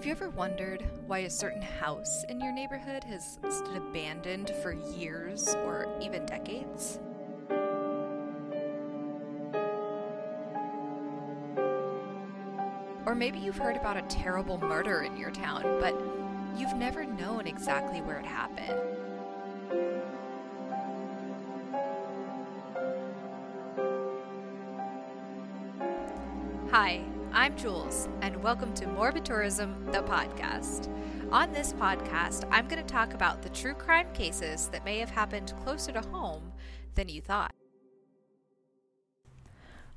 Have you ever wondered why a certain house in your neighborhood has stood abandoned for years or even decades? Or maybe you've heard about a terrible murder in your town, but you've never known exactly where it happened. Jules, and welcome to Morbid Tourism, the podcast. On this podcast, I'm going to talk about the true crime cases that may have happened closer to home than you thought.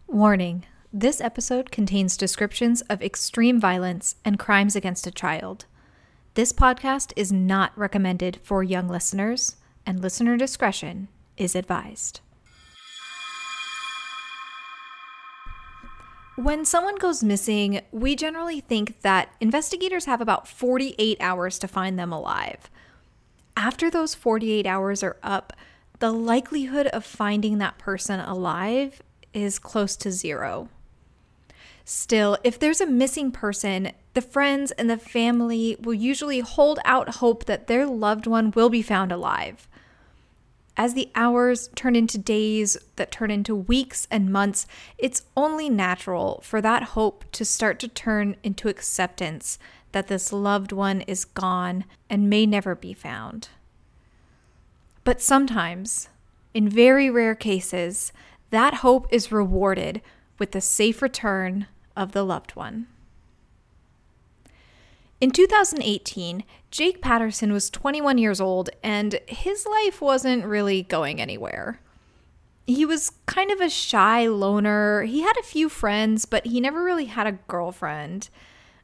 Warning this episode contains descriptions of extreme violence and crimes against a child. This podcast is not recommended for young listeners, and listener discretion is advised. When someone goes missing, we generally think that investigators have about 48 hours to find them alive. After those 48 hours are up, the likelihood of finding that person alive is close to zero. Still, if there's a missing person, the friends and the family will usually hold out hope that their loved one will be found alive. As the hours turn into days that turn into weeks and months, it's only natural for that hope to start to turn into acceptance that this loved one is gone and may never be found. But sometimes, in very rare cases, that hope is rewarded with the safe return of the loved one. In 2018, Jake Patterson was 21 years old and his life wasn't really going anywhere. He was kind of a shy loner. He had a few friends, but he never really had a girlfriend.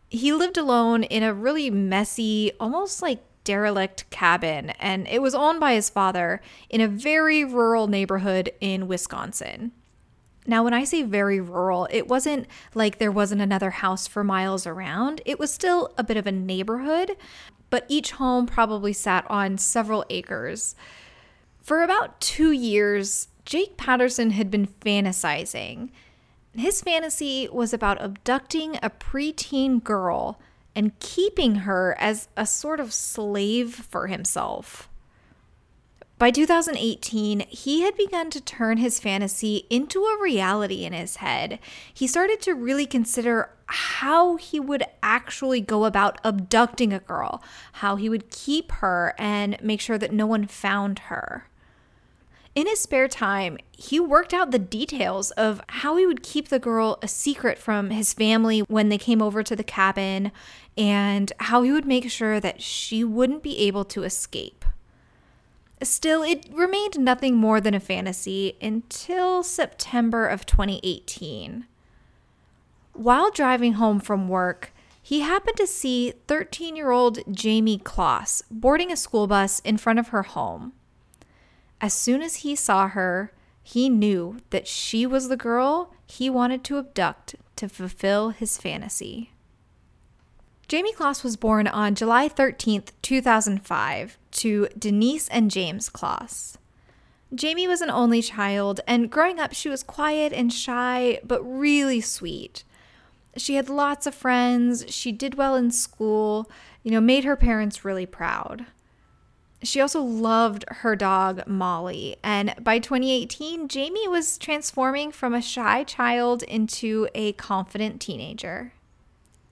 He lived alone in a really messy, almost like derelict cabin, and it was owned by his father in a very rural neighborhood in Wisconsin. Now, when I say very rural, it wasn't like there wasn't another house for miles around. It was still a bit of a neighborhood, but each home probably sat on several acres. For about two years, Jake Patterson had been fantasizing. His fantasy was about abducting a preteen girl and keeping her as a sort of slave for himself. By 2018, he had begun to turn his fantasy into a reality in his head. He started to really consider how he would actually go about abducting a girl, how he would keep her and make sure that no one found her. In his spare time, he worked out the details of how he would keep the girl a secret from his family when they came over to the cabin and how he would make sure that she wouldn't be able to escape. Still, it remained nothing more than a fantasy until September of 2018. While driving home from work, he happened to see 13 year old Jayme Closs boarding a school bus in front of her home. As soon as he saw her, he knew that she was the girl he wanted to abduct to fulfill his fantasy. Jayme Closs was born on July 13th, 2005, to Denise and James Closs. Jayme was an only child, and growing up, she was quiet and shy, but really sweet. She had lots of friends, she did well in school, you know, made her parents really proud. She also loved her dog, Molly, and by 2018, Jayme was transforming from a shy child into a confident teenager.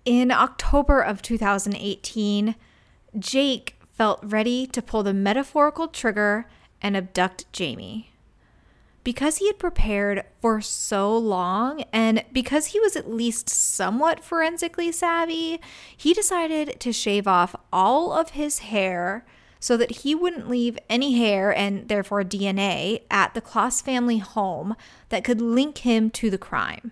In October of 2018, Jake felt ready to pull the metaphorical trigger and abduct Jayme. Because he had prepared for so long and because he was at least somewhat forensically savvy, he decided to shave off all of his hair so that he wouldn't leave any hair and therefore DNA at the Closs family home that could link him to the crime.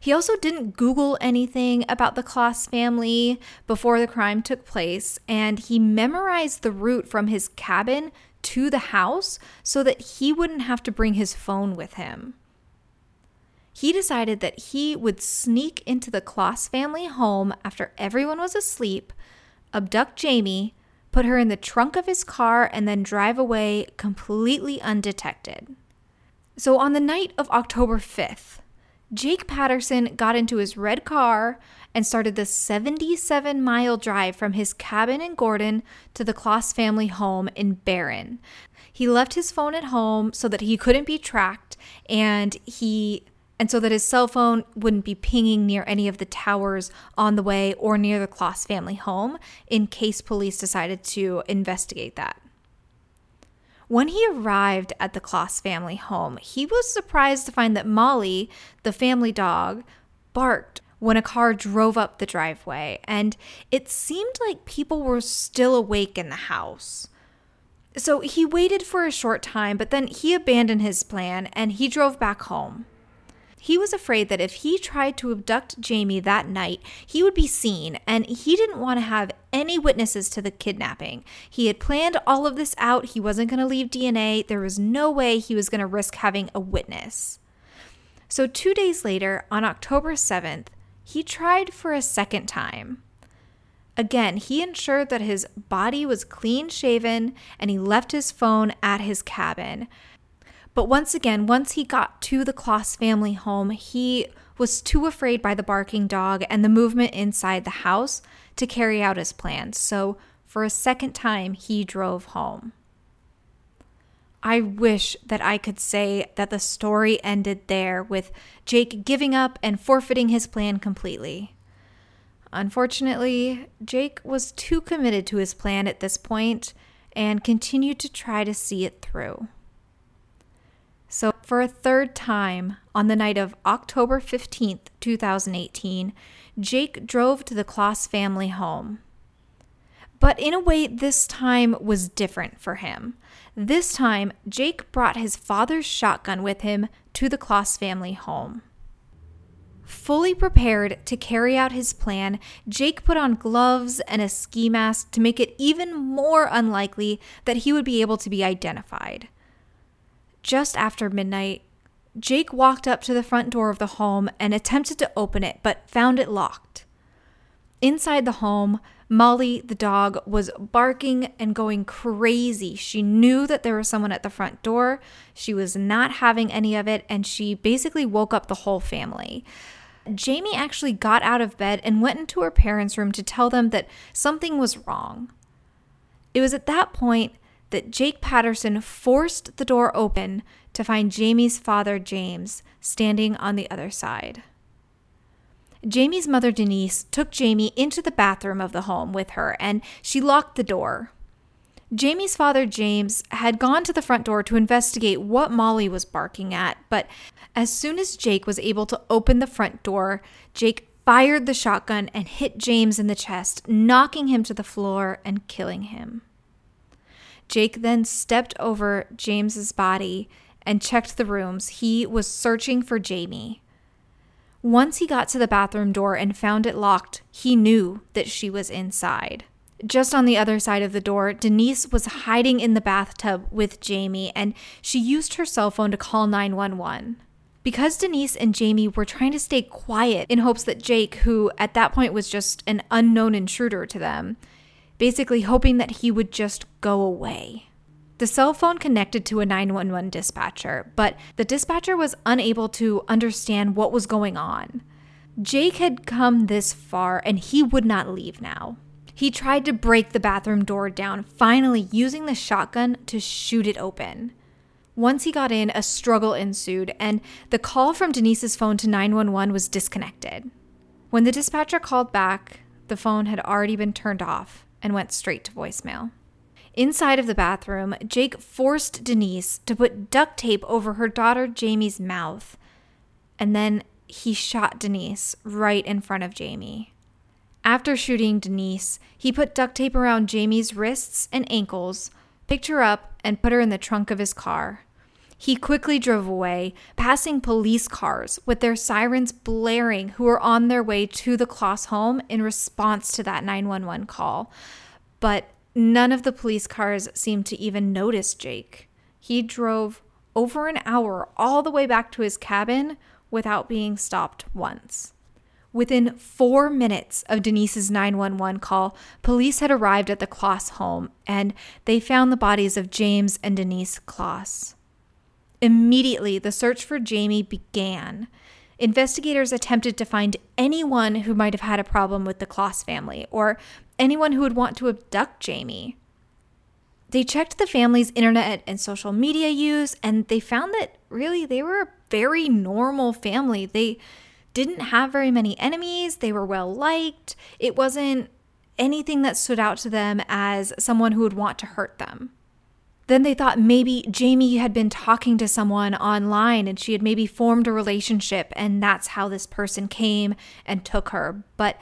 He also didn't Google anything about the Closs family before the crime took place, and he memorized the route from his cabin to the house so that he wouldn't have to bring his phone with him. He decided that he would sneak into the Closs family home after everyone was asleep, abduct Jayme, put her in the trunk of his car, and then drive away completely undetected. So on the night of October 5th, Jake Patterson got into his red car and started the 77 mile drive from his cabin in Gordon to the Closs family home in Barron. He left his phone at home so that he couldn't be tracked and he and so that his cell phone wouldn't be pinging near any of the towers on the way or near the Closs family home in case police decided to investigate that. When he arrived at the Closs family home, he was surprised to find that Molly, the family dog, barked when a car drove up the driveway, and it seemed like people were still awake in the house. So he waited for a short time, but then he abandoned his plan and he drove back home. He was afraid that if he tried to abduct Jayme that night, he would be seen, and he didn't want to have any witnesses to the kidnapping. He had planned all of this out. He wasn't going to leave DNA. There was no way he was going to risk having a witness. So, two days later, on October 7th, he tried for a second time. Again, he ensured that his body was clean shaven and he left his phone at his cabin. But once again, once he got to the Closs family home, he was too afraid by the barking dog and the movement inside the house to carry out his plans. So, for a second time, he drove home. I wish that I could say that the story ended there with Jake giving up and forfeiting his plan completely. Unfortunately, Jake was too committed to his plan at this point and continued to try to see it through. So, for a third time, on the night of October 15th, 2018, Jake drove to the Closs family home. But in a way, this time was different for him. This time, Jake brought his father's shotgun with him to the Closs family home. Fully prepared to carry out his plan, Jake put on gloves and a ski mask to make it even more unlikely that he would be able to be identified. Just after midnight, Jake walked up to the front door of the home and attempted to open it, but found it locked. Inside the home, Molly, the dog, was barking and going crazy. She knew that there was someone at the front door. She was not having any of it, and she basically woke up the whole family. Jayme actually got out of bed and went into her parents' room to tell them that something was wrong. It was at that point that Jake Patterson forced the door open to find Jayme's father, James, standing on the other side. Jayme's mother, Denise, took Jayme into the bathroom of the home with her and she locked the door. Jayme's father, James, had gone to the front door to investigate what Molly was barking at, but as soon as Jake was able to open the front door, Jake fired the shotgun and hit James in the chest, knocking him to the floor and killing him. Jake then stepped over James's body and checked the rooms. He was searching for Jayme. Once he got to the bathroom door and found it locked, he knew that she was inside. Just on the other side of the door, Denise was hiding in the bathtub with Jayme and she used her cell phone to call 911. Because Denise and Jayme were trying to stay quiet in hopes that Jake, who at that point was just an unknown intruder to them, basically hoping that he would just go away. The cell phone connected to a 911 dispatcher, but the dispatcher was unable to understand what was going on. Jake had come this far and he would not leave now. He tried to break the bathroom door down, finally using the shotgun to shoot it open. Once he got in, a struggle ensued, and the call from Denise's phone to 911 was disconnected. When the dispatcher called back, the phone had already been turned off, and went straight to voicemail. Inside of the bathroom, Jake forced Denise to put duct tape over her daughter Jayme's mouth, and then he shot Denise right in front of Jayme. After shooting Denise, he put duct tape around Jayme's wrists and ankles, picked her up, and put her in the trunk of his car. He quickly drove away, passing police cars with their sirens blaring who were on their way to the Closs home in response to that 911 call. But none of the police cars seemed to even notice Jake. He drove over an hour all the way back to his cabin without being stopped once. Within four minutes of Denise's 911 call, police had arrived at the Closs home and they found the bodies of James and Denise Kloss. Immediately, the search for Jayme began. investigators attempted to find anyone who might have had a problem with the Closs family or anyone who would want to abduct Jayme. They checked the family's internet and social media use, and they found that really they were a very normal family. They didn't have very many enemies, they were well liked. It wasn't anything that stood out to them as someone who would want to hurt them. Then they thought maybe Jayme had been talking to someone online and she had maybe formed a relationship, and that's how this person came and took her. But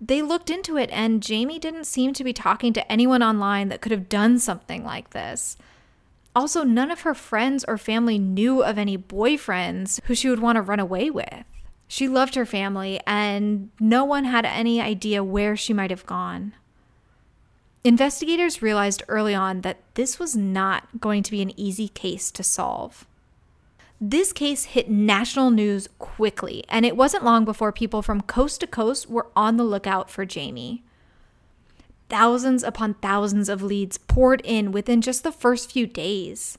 they looked into it, and Jayme didn't seem to be talking to anyone online that could have done something like this. Also, none of her friends or family knew of any boyfriends who she would want to run away with. She loved her family, and no one had any idea where she might have gone. Investigators realized early on that this was not going to be an easy case to solve. This case hit national news quickly, and it wasn't long before people from coast to coast were on the lookout for Jayme. Thousands upon thousands of leads poured in within just the first few days.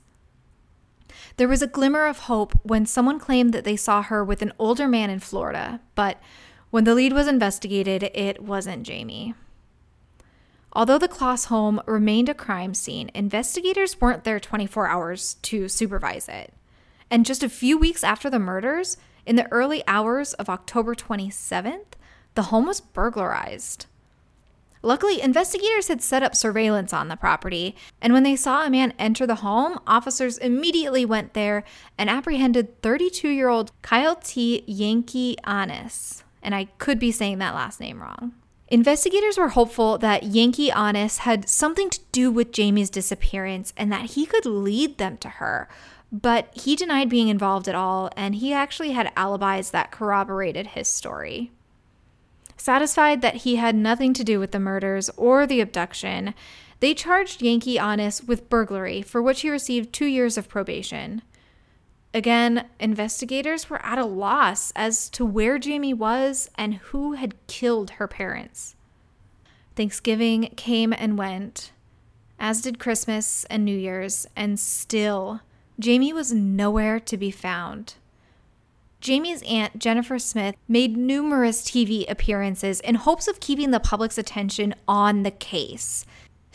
There was a glimmer of hope when someone claimed that they saw her with an older man in Florida, but when the lead was investigated, it wasn't Jayme. Although the Closs home remained a crime scene, investigators weren't there 24 hours to supervise it. And just a few weeks after the murders, in the early hours of October 27th, the home was burglarized. Luckily, investigators had set up surveillance on the property, and when they saw a man enter the home, officers immediately went there and apprehended 32 year old Kyle T. Yankee Annis. And I could be saying that last name wrong. Investigators were hopeful that Yankee Annis had something to do with Jayme's disappearance and that he could lead them to her, but he denied being involved at all, and he actually had alibis that corroborated his story. Satisfied that he had nothing to do with the murders or the abduction, they charged Yankee Annis with burglary, for which he received two years of probation. Again, investigators were at a loss as to where Jayme was and who had killed her parents. Thanksgiving came and went, as did Christmas and New Year's, and still Jayme was nowhere to be found. Jayme's aunt, Jennifer Smith, made numerous TV appearances in hopes of keeping the public's attention on the case.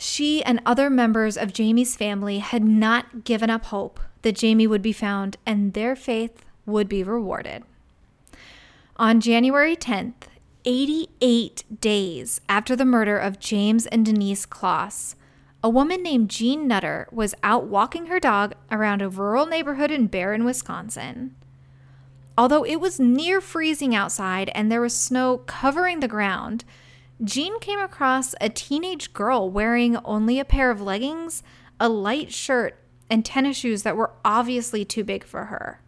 She and other members of Jayme's family had not given up hope that Jayme would be found and their faith would be rewarded. On January 10th, 88 days after the murder of James and Denise Closs, a woman named Jean Nutter was out walking her dog around a rural neighborhood in Barron, Wisconsin. Although it was near freezing outside and there was snow covering the ground, Jean came across a teenage girl wearing only a pair of leggings, a light shirt, and tennis shoes that were obviously too big for her.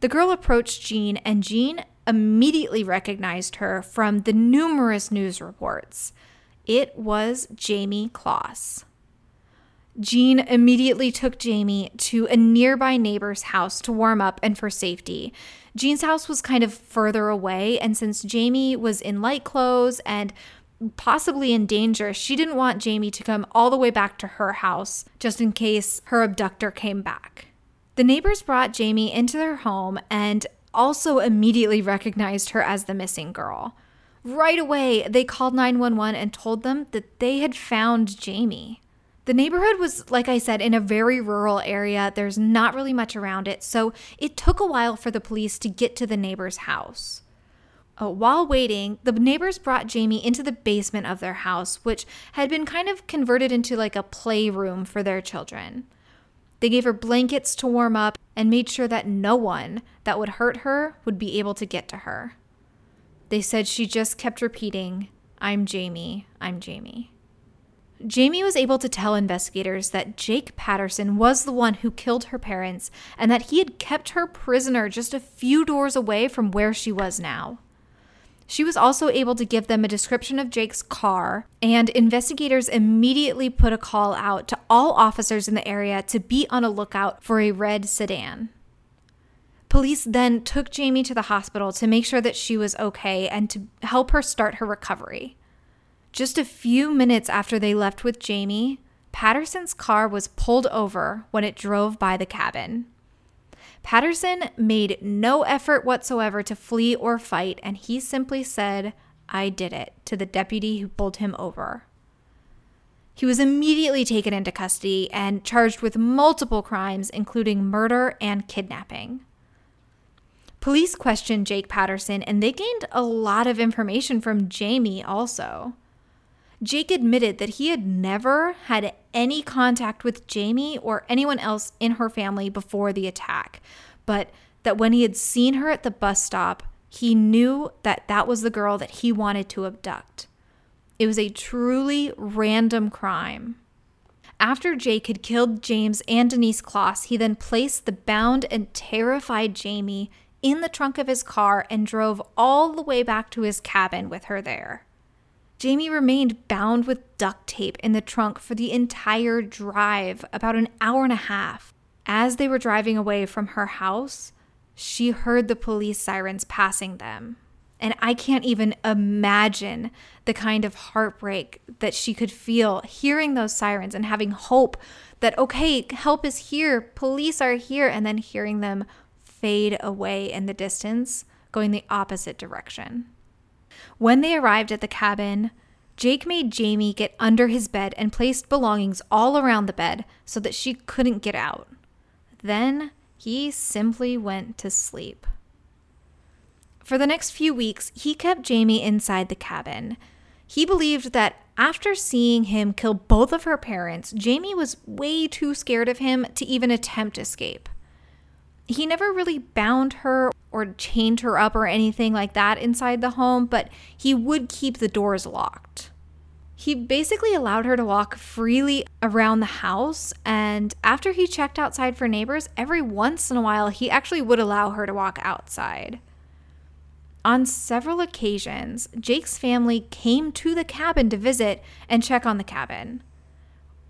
The girl approached Jean, and Jean immediately recognized her from the numerous news reports. It was Jayme Closs. Jean immediately took Jayme to a nearby neighbor's house to warm up and for safety. Jean's house was kind of further away, and since Jayme was in light clothes and possibly in danger, she didn't want Jayme to come all the way back to her house just in case her abductor came back. The neighbors brought Jayme into their home and also immediately recognized her as the missing girl. Right away, they called 911 and told them that they had found Jayme. The neighborhood was, like I said, in a very rural area. There's not really much around it, so it took a while for the police to get to the neighbor's house. Uh, while waiting, the neighbors brought Jayme into the basement of their house, which had been kind of converted into like a playroom for their children. They gave her blankets to warm up and made sure that no one that would hurt her would be able to get to her. They said she just kept repeating, I'm Jayme, I'm Jayme. Jayme was able to tell investigators that Jake Patterson was the one who killed her parents and that he had kept her prisoner just a few doors away from where she was now. She was also able to give them a description of Jake's car, and investigators immediately put a call out to all officers in the area to be on a lookout for a red sedan. Police then took Jayme to the hospital to make sure that she was okay and to help her start her recovery. Just a few minutes after they left with Jayme, Patterson's car was pulled over when it drove by the cabin. Patterson made no effort whatsoever to flee or fight, and he simply said, I did it, to the deputy who pulled him over. He was immediately taken into custody and charged with multiple crimes, including murder and kidnapping. Police questioned Jake Patterson and they gained a lot of information from Jayme also. Jake admitted that he had never had any contact with Jayme or anyone else in her family before the attack, but that when he had seen her at the bus stop, he knew that that was the girl that he wanted to abduct. It was a truly random crime. After Jake had killed James and Denise Closs, he then placed the bound and terrified Jayme in the trunk of his car and drove all the way back to his cabin with her there. Jayme remained bound with duct tape in the trunk for the entire drive, about an hour and a half. As they were driving away from her house, she heard the police sirens passing them. And I can't even imagine the kind of heartbreak that she could feel hearing those sirens and having hope that, okay, help is here, police are here, and then hearing them fade away in the distance, going the opposite direction. When they arrived at the cabin, Jake made Jayme get under his bed and placed belongings all around the bed so that she couldn't get out. Then he simply went to sleep. For the next few weeks, he kept Jayme inside the cabin. He believed that after seeing him kill both of her parents, Jayme was way too scared of him to even attempt escape. He never really bound her or chained her up or anything like that inside the home, but he would keep the doors locked. He basically allowed her to walk freely around the house, and after he checked outside for neighbors, every once in a while he actually would allow her to walk outside. On several occasions, Jake's family came to the cabin to visit and check on the cabin.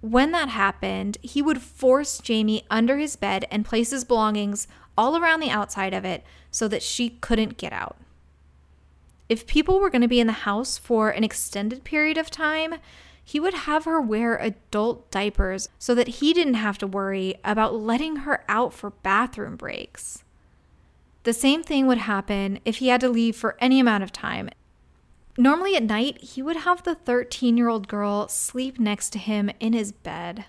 When that happened, he would force Jayme under his bed and place his belongings all around the outside of it so that she couldn't get out. If people were going to be in the house for an extended period of time, he would have her wear adult diapers so that he didn't have to worry about letting her out for bathroom breaks. The same thing would happen if he had to leave for any amount of time, Normally at night, he would have the 13 year old girl sleep next to him in his bed.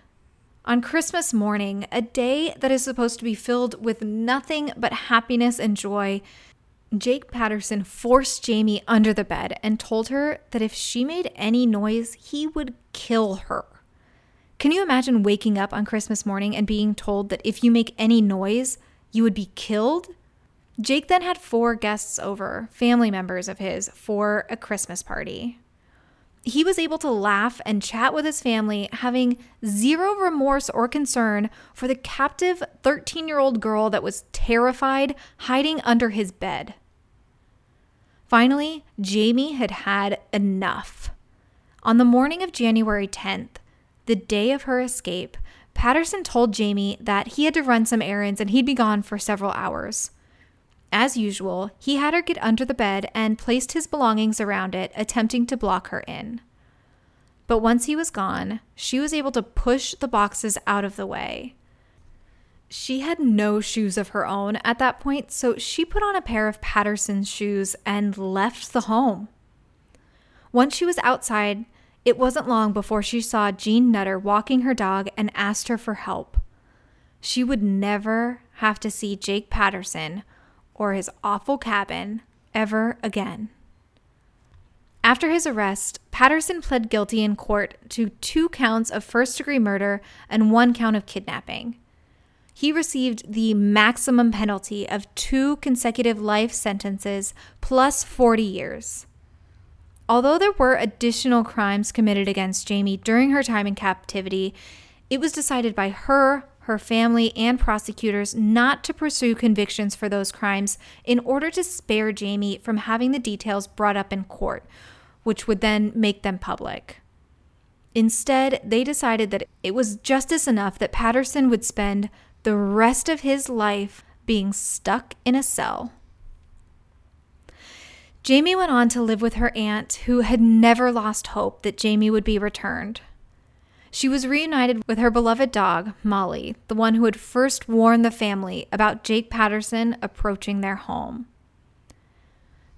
On Christmas morning, a day that is supposed to be filled with nothing but happiness and joy, Jake Patterson forced Jayme under the bed and told her that if she made any noise, he would kill her. Can you imagine waking up on Christmas morning and being told that if you make any noise, you would be killed? Jake then had four guests over, family members of his, for a Christmas party. He was able to laugh and chat with his family, having zero remorse or concern for the captive 13 year old girl that was terrified hiding under his bed. Finally, Jayme had had enough. On the morning of January 10th, the day of her escape, Patterson told Jayme that he had to run some errands and he'd be gone for several hours. As usual, he had her get under the bed and placed his belongings around it, attempting to block her in. But once he was gone, she was able to push the boxes out of the way. She had no shoes of her own at that point, so she put on a pair of Patterson's shoes and left the home. Once she was outside, it wasn't long before she saw Jean Nutter walking her dog and asked her for help. She would never have to see Jake Patterson or his awful cabin ever again. After his arrest, Patterson pled guilty in court to two counts of first degree murder and one count of kidnapping. He received the maximum penalty of two consecutive life sentences plus 40 years. Although there were additional crimes committed against Jayme during her time in captivity, it was decided by her, her family, and prosecutors not to pursue convictions for those crimes in order to spare Jayme from having the details brought up in court, which would then make them public. Instead, they decided that it was justice enough that Patterson would spend the rest of his life being stuck in a cell. Jayme went on to live with her aunt, who had never lost hope that Jamie would be returned. She was reunited with her beloved dog, Molly, the one who had first warned the family about Jake Patterson approaching their home.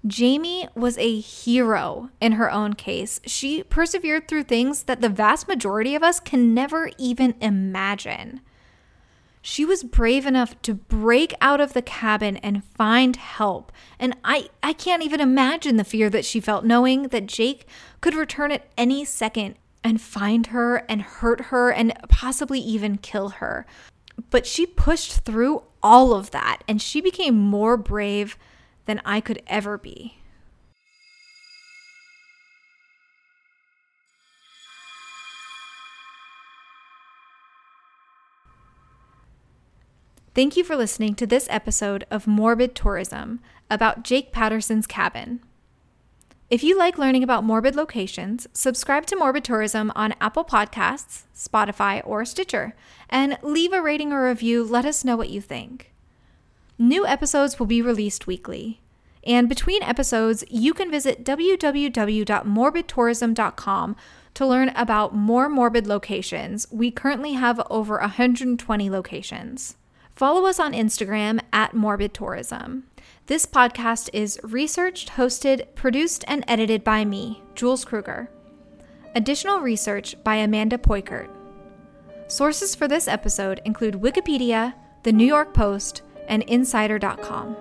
Jayme was a hero in her own case. She persevered through things that the vast majority of us can never even imagine. She was brave enough to break out of the cabin and find help. And I, I can't even imagine the fear that she felt knowing that Jake could return at any second and find her and hurt her and possibly even kill her. But she pushed through all of that and she became more brave than I could ever be. Thank you for listening to this episode of Morbid Tourism about Jake Patterson's cabin. If you like learning about morbid locations, subscribe to Morbid Tourism on Apple Podcasts, Spotify, or Stitcher, and leave a rating or review. Let us know what you think. New episodes will be released weekly. And between episodes, you can visit www.morbidtourism.com to learn about more morbid locations. We currently have over 120 locations. Follow us on Instagram at Morbid Tourism. This podcast is researched, hosted, produced, and edited by me, Jules Kruger. Additional research by Amanda Poikert. Sources for this episode include Wikipedia, the New York Post, and Insider.com.